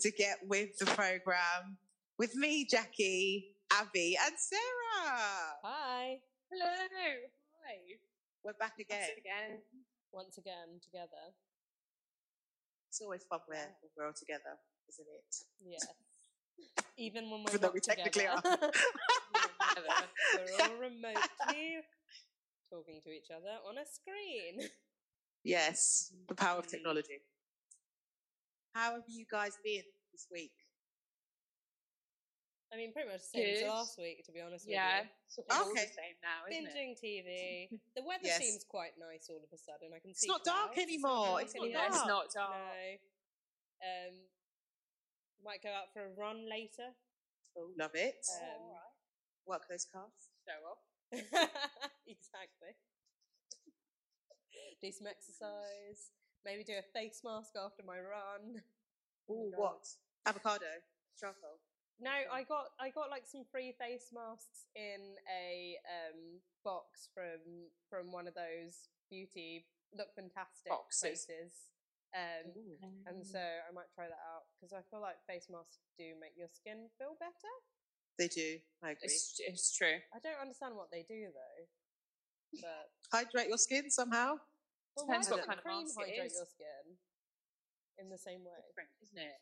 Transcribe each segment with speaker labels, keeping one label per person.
Speaker 1: To Get With the Program with me, Jackie, Abby, and Sarah.
Speaker 2: Hi.
Speaker 3: Hello. Hi.
Speaker 1: We're back again.
Speaker 3: Once again.
Speaker 2: Once again, together.
Speaker 1: It's always fun when we're all together, isn't it?
Speaker 2: Yeah. Even when we're
Speaker 1: Even though
Speaker 2: not
Speaker 1: we technically
Speaker 2: together.
Speaker 3: Together.
Speaker 2: we're all remotely talking to each other on a screen.
Speaker 1: Yes, the power of technology. How have you guys been this week?
Speaker 2: I mean, pretty much the same as last week, to be honest
Speaker 3: Yeah.
Speaker 2: with
Speaker 3: It's all
Speaker 1: Okay.
Speaker 3: the same now,
Speaker 2: you.
Speaker 3: isn't it?
Speaker 2: Binging TV. The weather
Speaker 1: Yes.
Speaker 2: seems quite nice all of a sudden. I can see.
Speaker 1: It's
Speaker 2: see
Speaker 1: not dark
Speaker 2: clouds.
Speaker 1: anymore. It's
Speaker 2: dark
Speaker 1: not
Speaker 3: Yeah, it's
Speaker 1: dark.
Speaker 3: not dark.
Speaker 2: No. Um, might go out for a run later.
Speaker 1: Oh, love it.
Speaker 2: Um,
Speaker 3: All right.
Speaker 1: Work those cars.
Speaker 3: Show off.
Speaker 2: exactly. Do some exercise. Maybe do a face mask after my run.
Speaker 1: Ooh,
Speaker 2: God.
Speaker 1: what? Avocado, charcoal.
Speaker 2: No, I got I got like some free face masks in a um, box from from one of those beauty look fantastic
Speaker 3: Boxes.
Speaker 2: places. Um, and so I might try that out because I feel like face masks do make your skin feel better.
Speaker 1: They do. I agree.
Speaker 3: It's, it's true.
Speaker 2: I don't understand what they do though. But
Speaker 1: Hydrate your skin somehow.
Speaker 2: Well,
Speaker 3: Depends
Speaker 2: why
Speaker 3: what
Speaker 2: doesn't
Speaker 3: kind of
Speaker 2: cream hydrate your skin in the same way.
Speaker 3: Different, isn't it?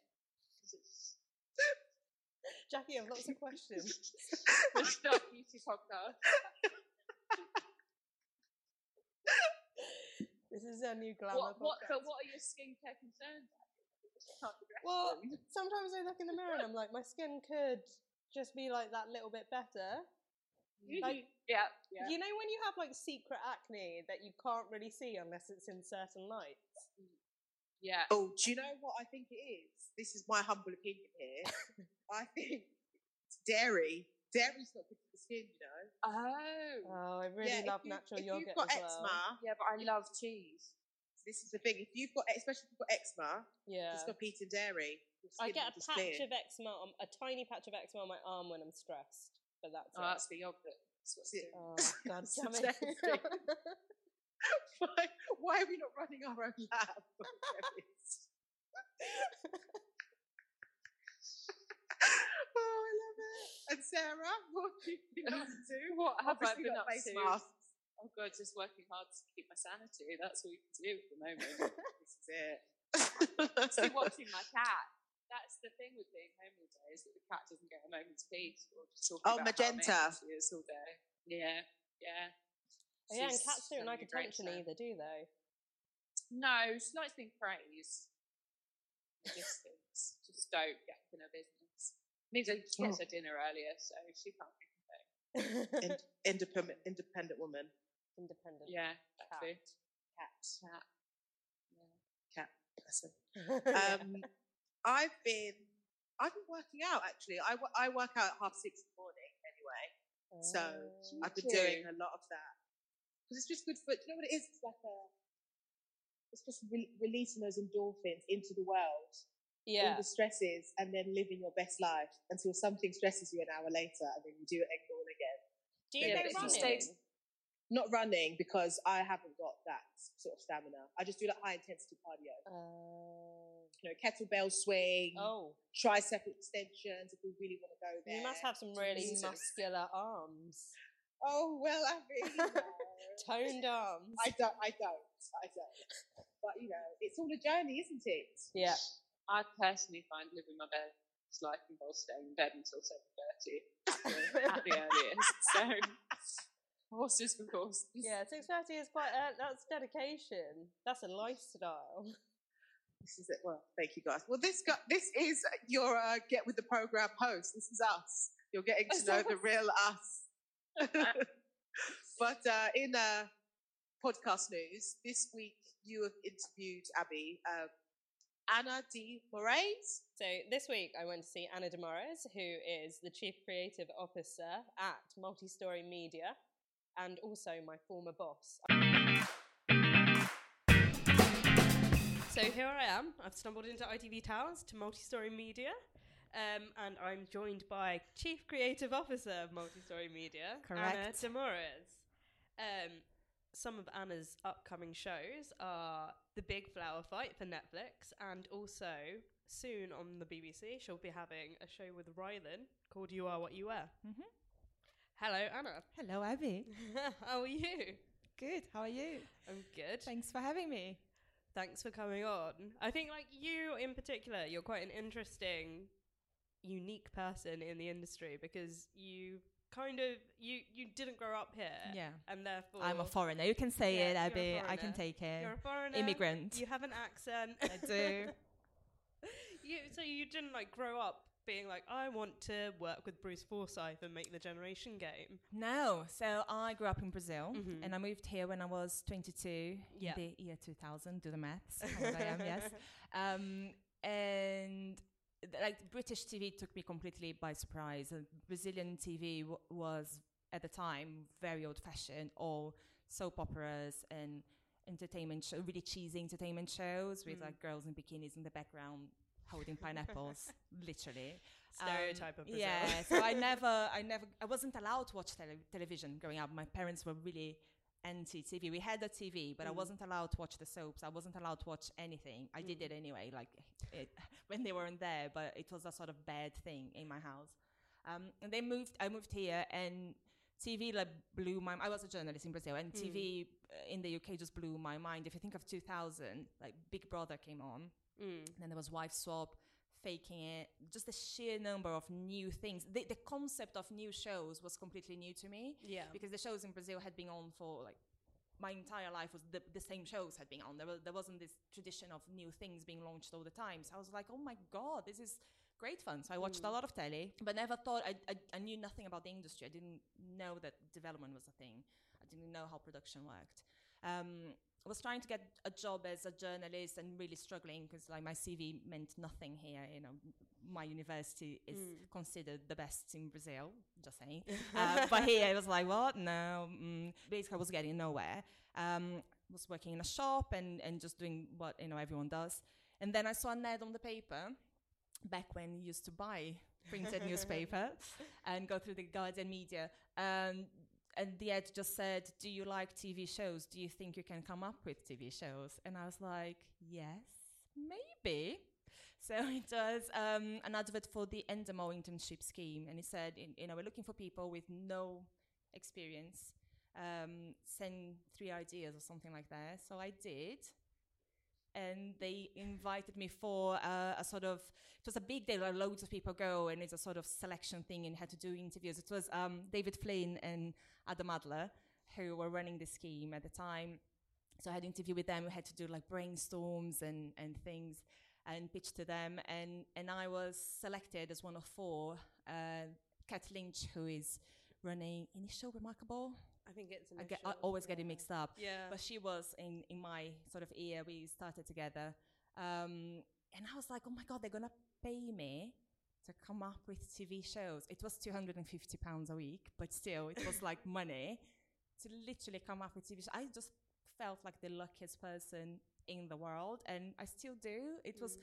Speaker 3: it's
Speaker 2: Jackie, I have lots of questions.
Speaker 3: the Stuff Beauty podcast.
Speaker 2: this is a new glamour
Speaker 3: What, what,
Speaker 2: podcast.
Speaker 3: but what are your skincare concerns?
Speaker 2: Well, sometimes I look in the mirror and I'm like, my skin could just be like that little bit better. Like,
Speaker 3: yeah, yeah.
Speaker 2: you know, when you have like secret acne that you can't really see unless it's in certain lights. Mm.
Speaker 3: yeah.
Speaker 1: Oh, do you know what I think it is? This is my humble opinion here. I think it's dairy. Dairy's not good for the skin, you know.
Speaker 3: Oh.
Speaker 2: Oh, I really
Speaker 1: Yeah, if
Speaker 2: love
Speaker 1: you-
Speaker 2: natural
Speaker 1: if
Speaker 2: yogurt
Speaker 1: you've got
Speaker 2: as well.
Speaker 1: eczema,
Speaker 3: Yeah, but I love cheese.
Speaker 1: this is the thing. If you've got, especially if you've got eczema,
Speaker 2: Yeah.
Speaker 1: just stop eating dairy. Your
Speaker 2: I get a patch
Speaker 1: clear.
Speaker 2: of eczema, on, a tiny patch of eczema on my arm when I'm stressed, but that's
Speaker 3: Oh,
Speaker 2: it.
Speaker 3: that's the yogurt. That's what's
Speaker 1: it.
Speaker 3: doing.
Speaker 2: Oh, God damn it.
Speaker 1: why, why are we not running our own lab? oh, I love it. And Sarah, what have you been up to?
Speaker 3: What have I been up to?
Speaker 1: masks.
Speaker 3: Oh god, just working hard to keep my sanity. That's all you can do at the moment.
Speaker 1: This is it.
Speaker 3: Still watching my cat. That's the thing with being home all day is that the cat doesn't get a moment's peace. Or just talking
Speaker 1: Oh,
Speaker 3: about
Speaker 1: Magenta.
Speaker 3: amazing she is all day. Yeah, yeah.
Speaker 2: Oh, yeah, and cats don't like attention either, do they?
Speaker 3: No, she likes being praised. Distance. just don't get in her business. Needs to
Speaker 1: Oh.
Speaker 3: get her dinner earlier, so she can't be complaining.
Speaker 1: Ind- independent, independent woman.
Speaker 2: Independent.
Speaker 3: Yeah,
Speaker 2: cat.
Speaker 3: exactly.
Speaker 1: Cat.
Speaker 3: Cat. Yeah.
Speaker 1: Cat. Bless her. Um, I've been, I've been working out actually. I, I work out at half six in the morning anyway. so
Speaker 2: Oh.
Speaker 1: I've been
Speaker 3: too.
Speaker 1: doing a lot of that because it's just good for. Do you know what it is? It's like a. It's just re- releasing those endorphins into the world,
Speaker 2: yeah.
Speaker 1: all the stresses, and then living your best life until something stresses you an hour later, and then you do it all again.
Speaker 2: Do you go
Speaker 1: but
Speaker 2: running?
Speaker 1: Not running because I haven't got that sort of stamina. I just do like high intensity cardio.
Speaker 2: Uh,
Speaker 1: You know, kettlebell swing,
Speaker 2: oh,
Speaker 1: tricep extensions if we really want to go there.
Speaker 2: you must have some really
Speaker 1: Jesus.
Speaker 2: muscular arms,
Speaker 1: Oh well, Abby. no.
Speaker 2: toned arms.
Speaker 1: I don't. I don't. I don't. But you know, it's all a journey, isn't it?
Speaker 2: yeah.
Speaker 3: I personally find living my best life involves staying in bed until seven thirty at the earliest. So horses for courses.
Speaker 2: Yeah, six thirty is quite. Uh, that's dedication. That's a lifestyle.
Speaker 1: This is it. Well, thank you guys. Well, this guy, this is your uh, get with the program host. This is us. You're getting to know the real us. but uh, in uh, podcast news this week, you have interviewed Abby um, Ana De Moraes.
Speaker 2: So this week I went to see Ana De Moraes, who is the Chief Creative Officer at MultiStory Media and also my former boss. So here I am. I've stumbled into ITV Towers to MultiStory Media. Um, and I'm joined by Chief Creative Officer of MultiStory Media, Ana
Speaker 4: Correct.
Speaker 2: De Moraes. Um,
Speaker 5: some of Ana's upcoming shows are The Big Flower Fight for Netflix, and also soon on the BBC, she'll be having a show with Rylan called You Are What You Wear.
Speaker 4: Mhm.
Speaker 5: Hello, Ana.
Speaker 4: Hello, Abby.
Speaker 5: How are you?
Speaker 4: Good. How are you?
Speaker 5: I'm good.
Speaker 4: Thanks for having me.
Speaker 5: Thanks for coming on. I think, like you in particular, you're quite an interesting, unique person in the industry because you kind of you you didn't grow up here,
Speaker 4: Yeah.
Speaker 5: and therefore
Speaker 4: I'm a foreigner. You can say
Speaker 5: Yeah,
Speaker 4: it, Abby. I can take it.
Speaker 5: You're a foreigner,
Speaker 4: Immigrant.
Speaker 5: You have an accent.
Speaker 4: I do.
Speaker 5: you so you didn't like grow up being like, I want to work with Bruce Forsyth and make the Generation Game.
Speaker 4: No. So I grew up in Brazil
Speaker 5: Mhm.
Speaker 4: and I moved here when I was 22
Speaker 5: Yeah.
Speaker 4: in the year 2000. Do the maths. I am, yes. Um, and like British TV took me completely by surprise. And Brazilian TV w- was at the time very old fashioned, all soap operas and entertainment show, really cheesy entertainment shows with
Speaker 5: Mm.
Speaker 4: like girls in bikinis in the background holding pineapples, literally.
Speaker 5: Stereotype of Brazil.
Speaker 4: Yeah, so I never, I never, I wasn't allowed to watch tele- television growing up. My parents were really anti TV. We had a TV, but I
Speaker 5: Mm.
Speaker 4: wasn't allowed to watch the soaps. I wasn't allowed to watch anything. I did
Speaker 5: Mm.
Speaker 4: it anyway, like it, when they weren't there, but it was a sort of bad thing in my house. Um, and they moved. I moved here, and TV like blew my. I was a journalist in Brazil, and
Speaker 5: Mm.
Speaker 4: TV uh, in the UK just blew my mind. If you think of 2000, like Big Brother came on,
Speaker 5: Mm.
Speaker 4: then there was wife swap, faking it. Just the sheer number of new things. The, the concept of new shows was completely new to me
Speaker 5: Yeah.
Speaker 4: because the shows in Brazil had been on for like my entire life was the, the same shows had been on. There, was, there wasn't this tradition of new things being launched all the time. So I was like, oh my god, this is great fun. So I watched a
Speaker 5: Mm.
Speaker 4: lot of telly, but never thought I, I, I knew nothing about the industry. I didn't know that development was a thing. I didn't know how production worked. Um, I was trying to get a job as a journalist and really struggling because like my CV meant nothing here. You know, my university is
Speaker 5: Mm.
Speaker 4: considered the best in Brazil. Just saying. uh, but here it was like, what? No. Mm. Basically, I was getting nowhere. Um, was working in a shop and, and just doing what you know everyone does. And then I saw an ad on the paper back when you used to buy printed newspaper and go through the Guardian media. Um, and the ad just said, "Do you like TV shows? Do you think you can come up with TV shows?" And I was like, "Yes, maybe." So it was um, an advert for the Endemol internship scheme, and it said, you know, we're looking for people with no experience. Um, send three ideas or something like that. So I did, and they invited me for a sort of. It was a big day. Like loads of people go, and it's a sort of selection thing, and had to do interviews. It was um, David Flynn and Adam Adler who were running the scheme at the time. So I had an interview with them. We had to do like brainstorms and, and things and pitch to them. And, and I was selected as one of four. Uh, Kat Lynch, who is running Initial Remarkable.
Speaker 5: I think it's.
Speaker 4: I, get, I always get it mixed up.
Speaker 5: Yeah.
Speaker 4: But she was in, in my sort of ear. We started together. Um, and I was like, oh my God, they're going to pay me to come up with TV shows. It was £250 a week, but still, it was like money to literally come up with TV shows. I just felt like the luckiest person in the world, and I still do. It was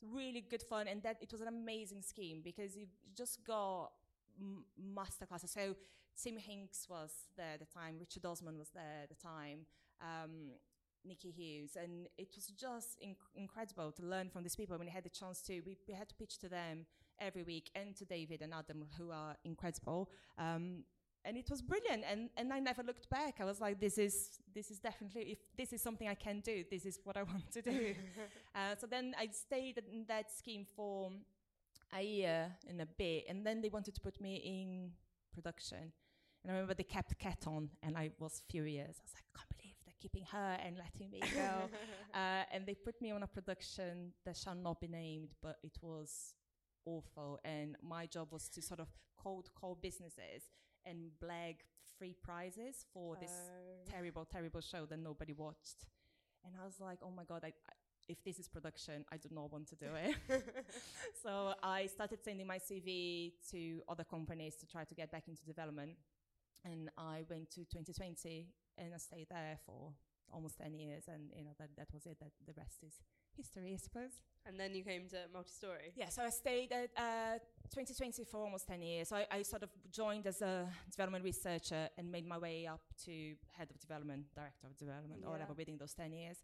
Speaker 5: Mm.
Speaker 4: really good fun, and that it was an amazing scheme because you just got masterclasses. So Tim Hinks was there at the time, Richard Osman was there at the time, um, Nikki Hughes, and it was just inc- incredible to learn from these people. When we had the chance to, we, we had to pitch to them every week, and to David and Adam, who are incredible. Um, and it was brilliant, and, and I never looked back. I was like, this is this is definitely if this is something I can do, this is what I want to do. Uh, so then I stayed in that scheme for a year and a bit, and then they wanted to put me in production. And I remember they kept Cat on, and I was furious. I was like, I can't believe they're keeping her and letting me go. uh, and they put me on a production that shall not be named, but it was awful. And my job was to sort of cold call businesses and blag free prizes for this
Speaker 5: Oh.
Speaker 4: terrible, terrible show that nobody watched. And I was like, oh my God, I, I, if this is production, I do not want to do it. so I started sending my CV to other companies to try to get back into development. And I went to 2020 and I stayed there for almost 10 years, and you know that that was it. That the rest is history, I suppose.
Speaker 5: And then you came to MultiStory.
Speaker 4: Yeah, so I stayed at uh, 2020 for almost 10 years. So I, I, sort of joined as a development researcher and made my way up to head of development, director of development,
Speaker 5: Yeah.
Speaker 4: or whatever within those 10 years.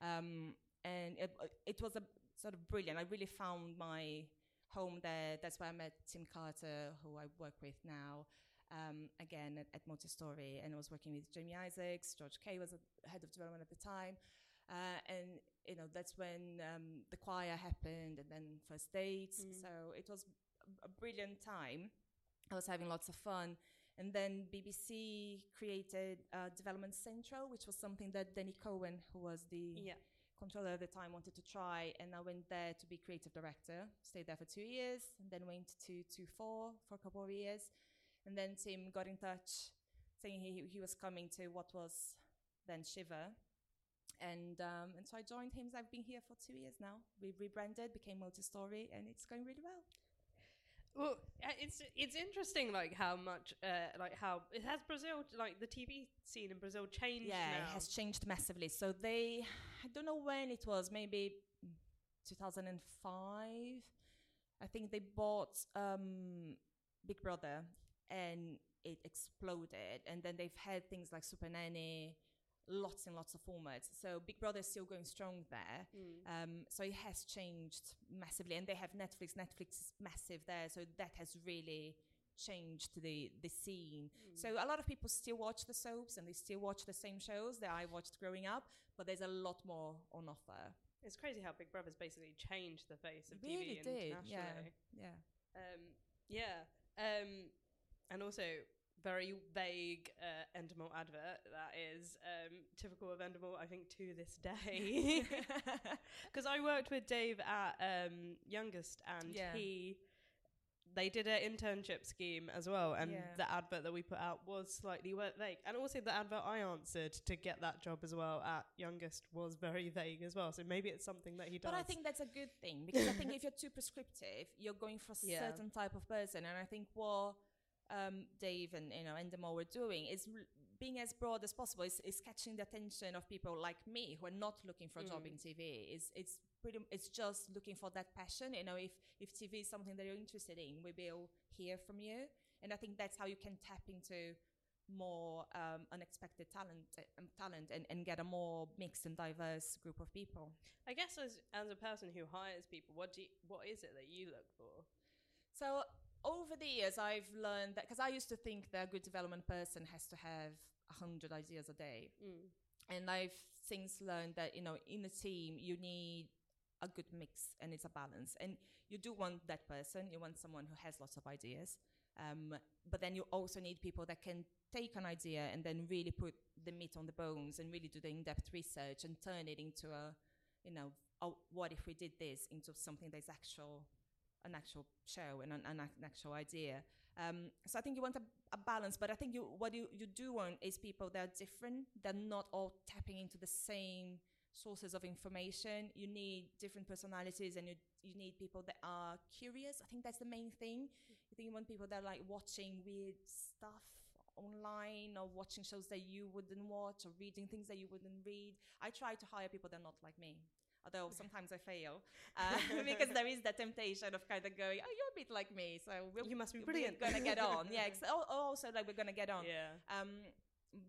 Speaker 4: Um, and it, it was a sort of brilliant. I really found my home there. That's where I met Tim Carter, who I work with now. Um, again at, at MultiStory, and I was working with Jamie Isaacs. George Kay was a head of development at the time, uh, and you know that's when um, the choir happened, and then first dates.
Speaker 5: Mm.
Speaker 4: So it was a, brilliant time. I was having lots of fun. And then BBC created uh, Development Central, which was something that Danny Cohen, who was the
Speaker 5: Yeah.
Speaker 4: controller at the time, wanted to try. And I went there to be creative director. Stayed there for two years, and then went to to four for a couple of years. And then Tim got in touch, saying he he was coming to what was then Shiver. And um, and so I joined him. I've been here for two years now. We rebranded, became MultiStory, and it's going really well.
Speaker 5: Well, uh, it's it's interesting, like how much, uh, like how it has Brazil, like the TV scene in Brazil changed.
Speaker 4: Yeah,
Speaker 5: now.
Speaker 4: it has changed massively. So they, I don't know when it was, maybe 2005. I think they bought um, Big Brother and it exploded. And then they've had things like Super Nanny, lots and lots of formats. So Big Brother is still going strong there.
Speaker 5: Mm.
Speaker 4: Um, so it has changed massively, and they have Netflix. Netflix is massive there, so that has really changed the the scene. So a lot of people still watch the soaps and they still watch the same shows that I watched growing up, but there's a lot more on offer.
Speaker 5: It's crazy how Big Brother's basically changed the face of
Speaker 4: It really
Speaker 5: TV
Speaker 4: did,
Speaker 5: internationally.
Speaker 4: yeah, yeah.
Speaker 5: Um, yeah. Um, and also very vague uh, Endemol advert that is um, typical of Endemol, I think, to this day. Because I worked with Dave at um, Youngest, and
Speaker 4: Yeah.
Speaker 5: he they did an internship scheme as well, and
Speaker 4: Yeah.
Speaker 5: the advert that we put out was slightly vague, and also the advert I answered to get that job as well at Youngest was very vague as well. So maybe it's something that he does.
Speaker 4: But I think that's a good thing because I think if you're too prescriptive, you're going for a
Speaker 5: Yeah.
Speaker 4: certain type of person. And I think what um, Dave and you know Endemol were doing is being as broad as possible. Is, is catching the attention of people like me who are not looking for a job
Speaker 5: Mm.
Speaker 4: in TV. Is it's pretty. It's just looking for that passion. You know, if if TV is something that you're interested in, we will hear from you. And I think that's how you can tap into more um, unexpected talent, um, talent, and, and get a more mixed and diverse group of people.
Speaker 5: I guess as as a person who hires people, what do you, what is it that you look for?
Speaker 4: So over the years, I've learned that because I used to think that a good development person has to have a hundred ideas a day, and I've since learned that you know in a team you need a good mix and it's a balance, and you do want that person. You want someone who has lots of ideas, um, but then you also need people that can take an idea and then really put the meat on the bones and really do the in-depth research and turn it into a you know oh, what if we did this into something that's actual an actual show and an, an, actual idea. Um, so I think you want a, a balance, but I think you what you, you do want is people that are different. They're not all tapping into the same sources of information. You need different personalities, and you you need people that are curious. I think that's the main thing. I think you want people that are like watching weird stuff online or watching shows that you wouldn't watch or reading things that you wouldn't read. I try to hire people that are not like me although sometimes I fail uh, because there is that temptation of kind of going, oh, you're a bit like me, so we'll,
Speaker 5: You must be brilliant.
Speaker 4: we're gonna get on. Yeah, also like we're gonna get on.
Speaker 5: Yeah.
Speaker 4: Um,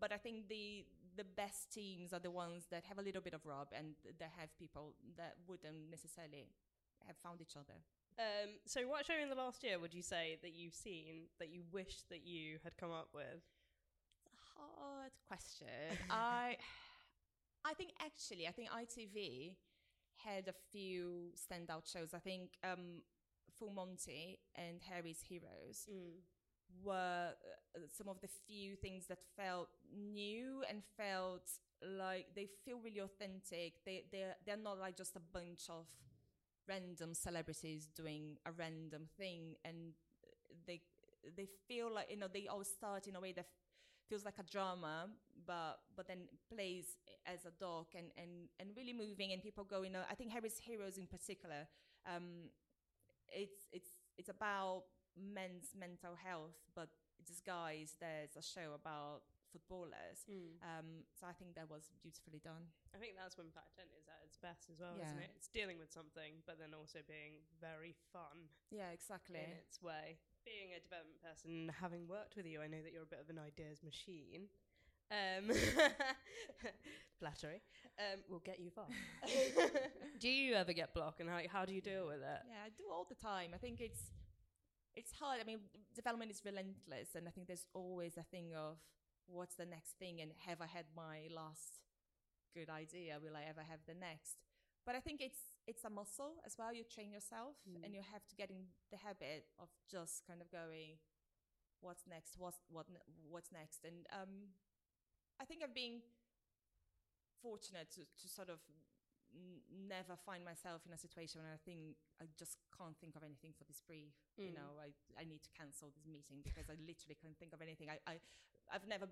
Speaker 4: but I think the the best teams are the ones that have a little bit of rub and that have people that wouldn't necessarily have found each other.
Speaker 5: Um, so, what show in the last year would you say that you've seen that you wish that you had come up with?
Speaker 4: It's a hard question. I I think actually, I think ITV had a few standout shows. I think um, Full Monty and Harry's Heroes were uh, some of the few things that felt new and felt like they feel really authentic. They they're they're not like just a bunch of random celebrities doing a random thing, and they they feel like you know they all start in a way that feels like a drama, but but then plays as a doc and and and really moving, and people go you I think Harry's Heroes in particular. Um, it's it's it's about men's mental health, but disguised there's a show about footballers.
Speaker 5: Mm.
Speaker 4: Um, so I think that was beautifully done.
Speaker 5: I think that's when 10 is at its best as well, isn't it? It's dealing with something, but then also being very fun
Speaker 4: Yeah, exactly.
Speaker 5: in its way. Being a development person, having worked with you, I know that you're a bit of an ideas machine. Um, flattery um, will get you far. do you ever get blocked, and how, how do you deal with it?
Speaker 4: Yeah, I do all the time. I think it's it's hard. I mean, development is relentless, and I think there's always a thing of what's the next thing, and have I had my last good idea? Will I ever have the next? But I think it's it's a muscle as well. You train yourself,
Speaker 5: Mm.
Speaker 4: and you have to get in the habit of just kind of going, what's next? What's what? What's next? And um, I think I've been fortunate to, to sort of n- never find myself in a situation where I think I just can't think of anything for this brief. You
Speaker 5: Mm.
Speaker 4: know, I, I need to cancel this meeting because I literally can't think of anything. I, I I've never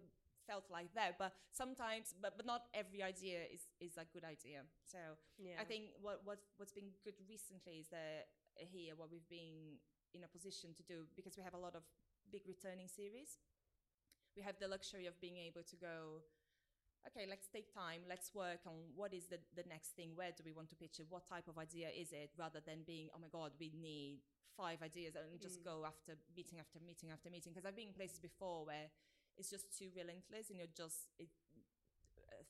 Speaker 4: felt like that, but sometimes, but but not every idea is is a good idea. So
Speaker 5: Yeah.
Speaker 4: I think what what what's been good recently is that here what we've been in a position to do because we have a lot of big returning series. We have the luxury of being able to go. Okay, let's take time. Let's work on what is the, the next thing. Where do we want to pitch it? What type of idea is it? Rather than being, oh my God, we need five ideas and just
Speaker 5: Mm.
Speaker 4: go after meeting after meeting after meeting. Because I've been in places before where it's just too relentless and you're just it,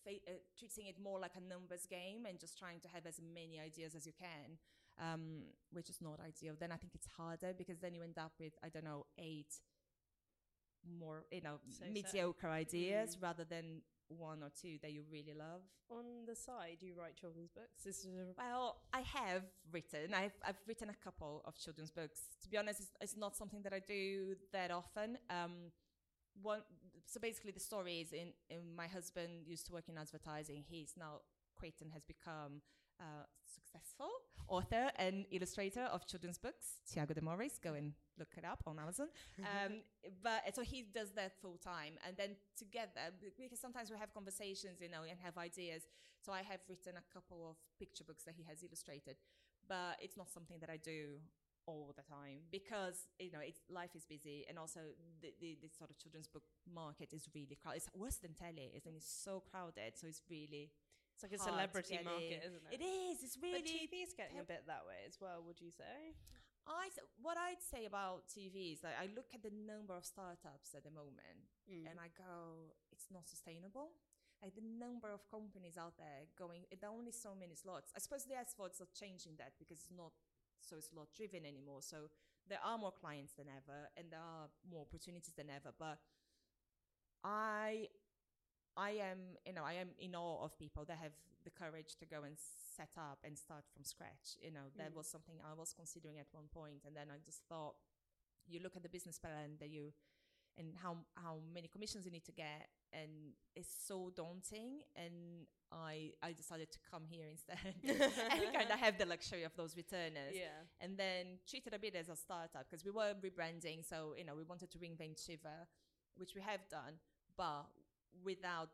Speaker 4: uh, uh, treating it more like a numbers game and just trying to have as many ideas as you can, um, which is not ideal. Then I think it's harder because then you end up with I don't know eight more you know
Speaker 5: So
Speaker 4: mediocre ideas
Speaker 5: Mm.
Speaker 4: rather than one or two that you really love.
Speaker 5: On the side, you write children's books. This is a
Speaker 4: Well, I have written. I've, I've written a couple of children's books. To be honest, it's, it's not something that I do that often. Um, one, so basically, the story is in, in my husband used to work in advertising. He's now quit and has become a successful author and illustrator of children's books. Thiago de Moraes, go and look it up on Amazon. Um, but so he does that full time, and then together, because sometimes we have conversations, you know, and have ideas. So I have written a couple of picture books that he has illustrated, but it's not something that I do all the time because you know it's life is busy and also the, the, the sort of children's book market is really crowded. It's worse than telly, isn't it? It's so crowded, so it's really
Speaker 5: It's like a celebrity market,
Speaker 4: in.
Speaker 5: isn't it?
Speaker 4: It is. It's really.
Speaker 5: But TV is getting a bit that way as well. Would you say?
Speaker 4: I what I'd say about TV is that I look at the number of startups at the moment
Speaker 5: Mm.
Speaker 4: and I go, it's not sustainable. Like the number of companies out there going, there are only so many slots. I suppose the SVODs are changing that because it's not so slot driven anymore. So there are more clients than ever and there are more opportunities than ever. But I, I am, you know, I am in awe of people that have the courage to go and set up and start from scratch. You know, that
Speaker 5: Mm.
Speaker 4: was something I was considering at one point, and then I just thought, you look at the business plan that you, and how how many commissions you need to get, and it's so daunting. And I I decided to come here instead and kind of have the luxury of those returners
Speaker 5: Yeah.
Speaker 4: and then treat it a bit as a startup because we were rebranding. So, you know, we wanted to reinvent Shiver, which we have done, but without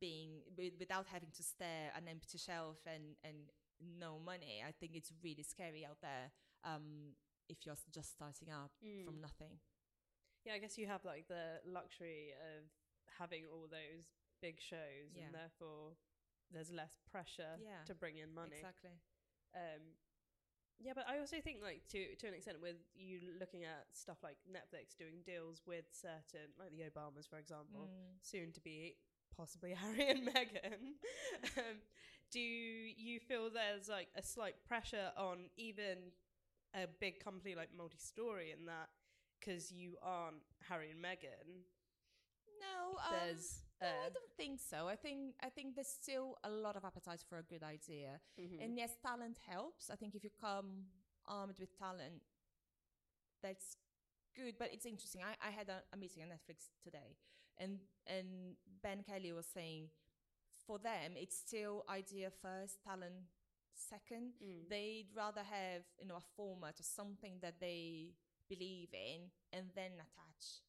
Speaker 4: being, without having to stare an empty shelf and, and no money. I think it's really scary out there um, if you're just starting up
Speaker 5: Mm.
Speaker 4: from nothing.
Speaker 5: Yeah, I guess you have like the luxury of having all those big shows,
Speaker 4: Yeah.
Speaker 5: and therefore there's less pressure
Speaker 4: Yeah,
Speaker 5: to bring in money.
Speaker 4: Exactly.
Speaker 5: Um, yeah, but I also think like to to an extent with you looking at stuff like Netflix doing deals with certain like the Obamas, for example,
Speaker 4: Mm.
Speaker 5: soon to be possibly Harry and Meghan. um, do you feel there's like a slight pressure on even a big company like MultiStory in that because you aren't Harry and Meghan?
Speaker 4: No, um,
Speaker 5: There's
Speaker 4: no, I
Speaker 5: uh,
Speaker 4: don't think so. I think I think there's still a lot of appetite for a good idea.
Speaker 5: mhm.
Speaker 4: And yes, talent helps. I think if you come armed with talent, that's good. But it's interesting. I, I had a, a meeting on Netflix today, and and Ben Kelly was saying, for them, it's still idea first, talent second.
Speaker 5: Mm.
Speaker 4: They'd rather have you know a format or something that they believe in, and then attach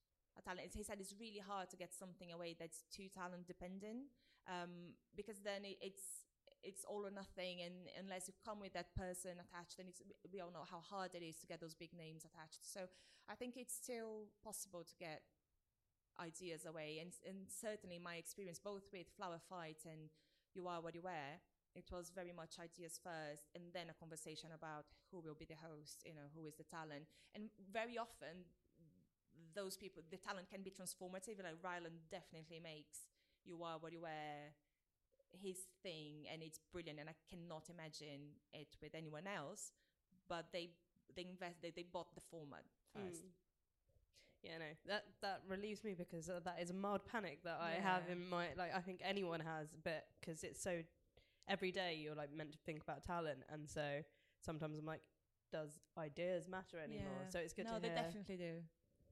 Speaker 4: talent. He said it's really hard to get something away that's too talent dependent, um, because then it, it's it's all or nothing and unless you come with that person attached then we all know how hard it is to get those big names attached so i think it's still possible to get ideas away. And, and certainly my experience, both with Flower Fight and You Are What You Wear, it was very much ideas first and then a conversation about who will be the host, you know, who is the talent. And very often, those people, the talent can be transformative. Like Rylan definitely makes You Are What You Wear his thing and it's brilliant and I cannot imagine it with anyone else. But they they invest they, they bought the format first.
Speaker 5: Mm. Yeah, no, that that relieves me because uh, that is a mild panic that I have in my like. I think anyone has, but because it's so every day you're like meant to think about talent, and so sometimes I'm like, does ideas matter anymore?
Speaker 4: Yeah.
Speaker 5: So it's good
Speaker 4: no, they
Speaker 5: hear.
Speaker 4: definitely do.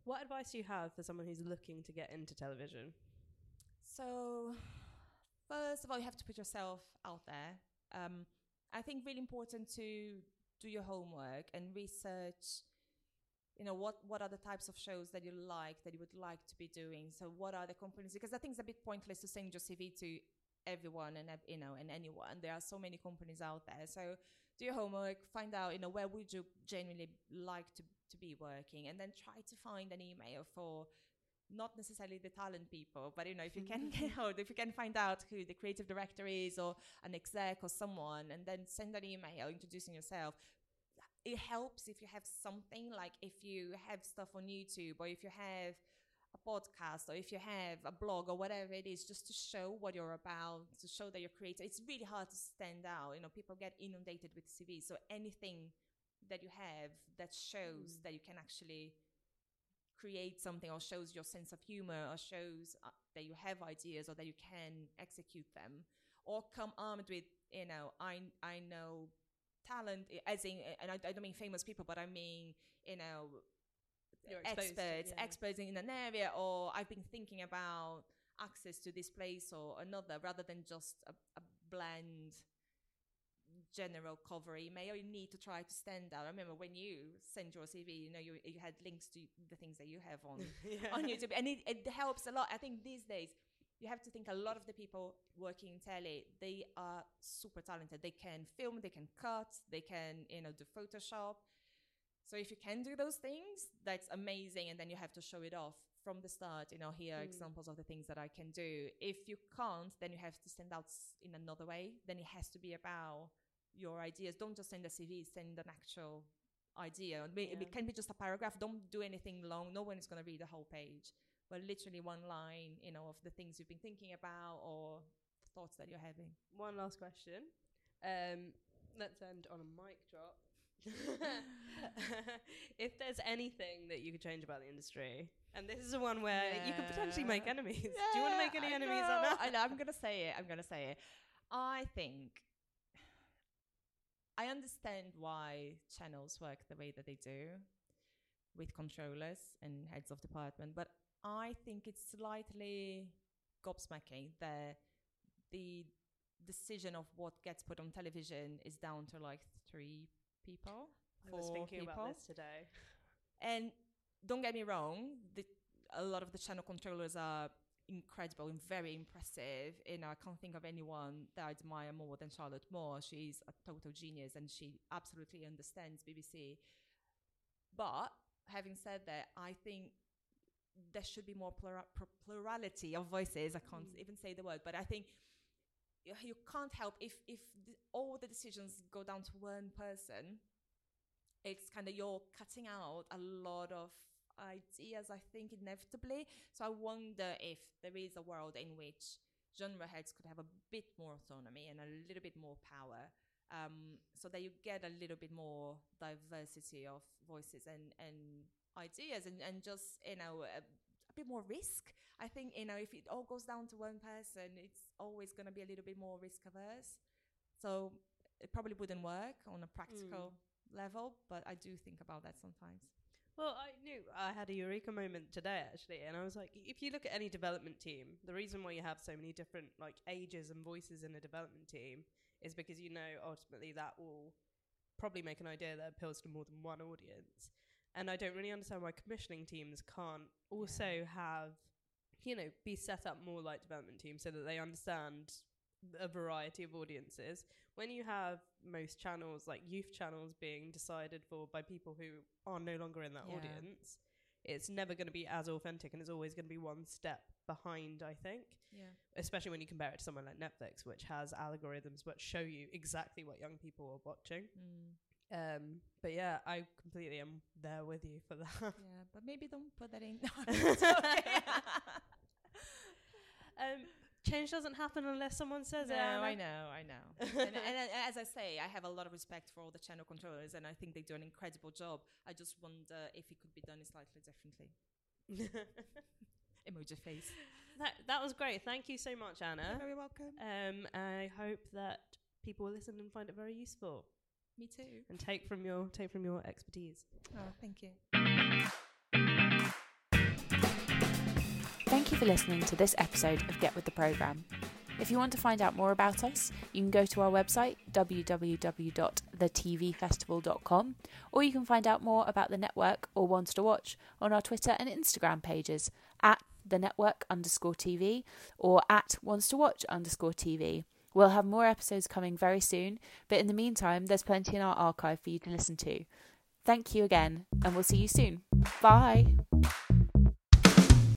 Speaker 5: What advice do you have for someone who's looking to get into television?
Speaker 4: So, first of all, you have to put yourself out there. Um, I think really important to do your homework and research. You know what what are the types of shows that you like that you would like to be doing? So what are the companies? Because I think it's a bit pointless to send your CV to everyone and you know and anyone. There are so many companies out there. So do your homework, find out you know where would you genuinely like to to be working, and then try to find an email for not necessarily the talent people, but you know, if you can get out, if you can find out who the creative director is or an exec or someone, and then send an email introducing yourself. It helps if you have something like if you have stuff on YouTube or if you have a podcast or if you have a blog or whatever it is, just to show what you're about, to show that you're creative. It's really hard to stand out. You know, people get inundated with CVs, so anything that you have that shows that you can actually create something or shows your sense of humor or shows uh, that you have ideas or that you can execute them or come armed with you know i i know talent as in and i, I don't mean famous people but i mean you know
Speaker 5: You're exposed to-
Speaker 4: experts
Speaker 5: yeah.
Speaker 4: experts in an area or i've been thinking about access to this place or another rather than just a, a bland general cover email you need to try to stand out i remember when you send your cv you know you, you had links to the things that you have on
Speaker 5: yeah.
Speaker 4: on YouTube, and it, it helps a lot. I think these days you have to think a lot of the people working in tele they are super talented. They can film, they can cut, they can you know do Photoshop. So if you can do those things, that's amazing, and then you have to show it off from the start. You know, here are
Speaker 5: Mm.
Speaker 4: examples of the things that I can do. If you can't, then you have to stand out in another way. Then it has to be about your ideas. Don't just send a CV, send an actual idea. It,
Speaker 5: Yeah.
Speaker 4: it can be just a paragraph. Don't do anything long. No one is going to read the whole page. But literally one line, you know, of the things you've been thinking about or thoughts that you're having.
Speaker 5: One last question. Um, let's end on a mic drop. if there's anything that you could change about the industry, and this is the one where you could potentially make
Speaker 4: Yeah.
Speaker 5: enemies. Do you want to make any
Speaker 4: I
Speaker 5: enemies
Speaker 4: know,
Speaker 5: or not?
Speaker 4: I know, I'm gonna say it. I'm gonna say it. I think I understand why channels work the way that they do with controllers and heads of department, but I think it's slightly gobsmacking that the decision of what gets put on television is down to like three people.
Speaker 5: I was thinking
Speaker 4: people.
Speaker 5: about this today.
Speaker 4: And don't get me wrong, the, a lot of the channel controllers are incredible and very impressive. You know, I can't think of anyone that I admire more than Charlotte Moore. She's a total genius and she absolutely understands BBC. But having said that, I think there should be more plura- plurality of voices. I can't mm. even say the word, but I think you, you can't help if if the, all the decisions go down to one person it's kind of you're cutting out a lot of ideas i think inevitably. So i wonder if there is a world in which genre heads could have a bit more autonomy and a little bit more power um, so that you get a little bit more diversity of voices and, and ideas and, and just you know bit more risk i think you know if it all goes down to one person it's always going to be a little bit more risk averse so it probably wouldn't work on a practical hmm. level, but I do think about that sometimes.
Speaker 5: Well, I knew I had a eureka moment today actually, and I was like, if you look at any development team, the reason why you have so many different like ages and voices in a development team is because you know ultimately that will probably make an idea that appeals to more than one audience. And I don't really understand why commissioning teams can't also have, you know, be set up more like development teams so that they understand a variety of audiences. When you have most channels, like youth channels, being decided for by people who are no longer in that
Speaker 4: Yeah.
Speaker 5: audience, it's never going to be as authentic and it's always going to be one step behind i think
Speaker 4: Yeah.
Speaker 5: especially when you compare it to someone like netflix which has algorithms which show you exactly what young people are watching
Speaker 4: Mm.
Speaker 5: Um but yeah i completely am there with you for that
Speaker 4: Yeah, but maybe don't put that in. No,
Speaker 5: um change doesn't happen unless someone says
Speaker 4: no,
Speaker 5: it Ana.
Speaker 4: I know, I know. and, and, and as I say, I have a lot of respect for all the channel controllers, and I think they do an incredible job. I just wonder if it could be done slightly differently. Emoji face.
Speaker 5: that, that was great thank you so much ana
Speaker 4: You're very welcome.
Speaker 5: um i hope that people will listen and find it very useful
Speaker 4: Me too.
Speaker 5: and take from your take from your expertise
Speaker 4: Oh, thank you.
Speaker 6: Thank you for listening to this episode of Get With the Programme. If you want to find out more about us, you can go to our website www.thetvfestival.com or you can find out more about the network or Ones to Watch on our Twitter and Instagram pages at the network underscore TV or at Ones to Watch underscore TV. We'll have more episodes coming very soon, but in the meantime, there's plenty in our archive for you to listen to. Thank you again, and we'll see you soon. Bye.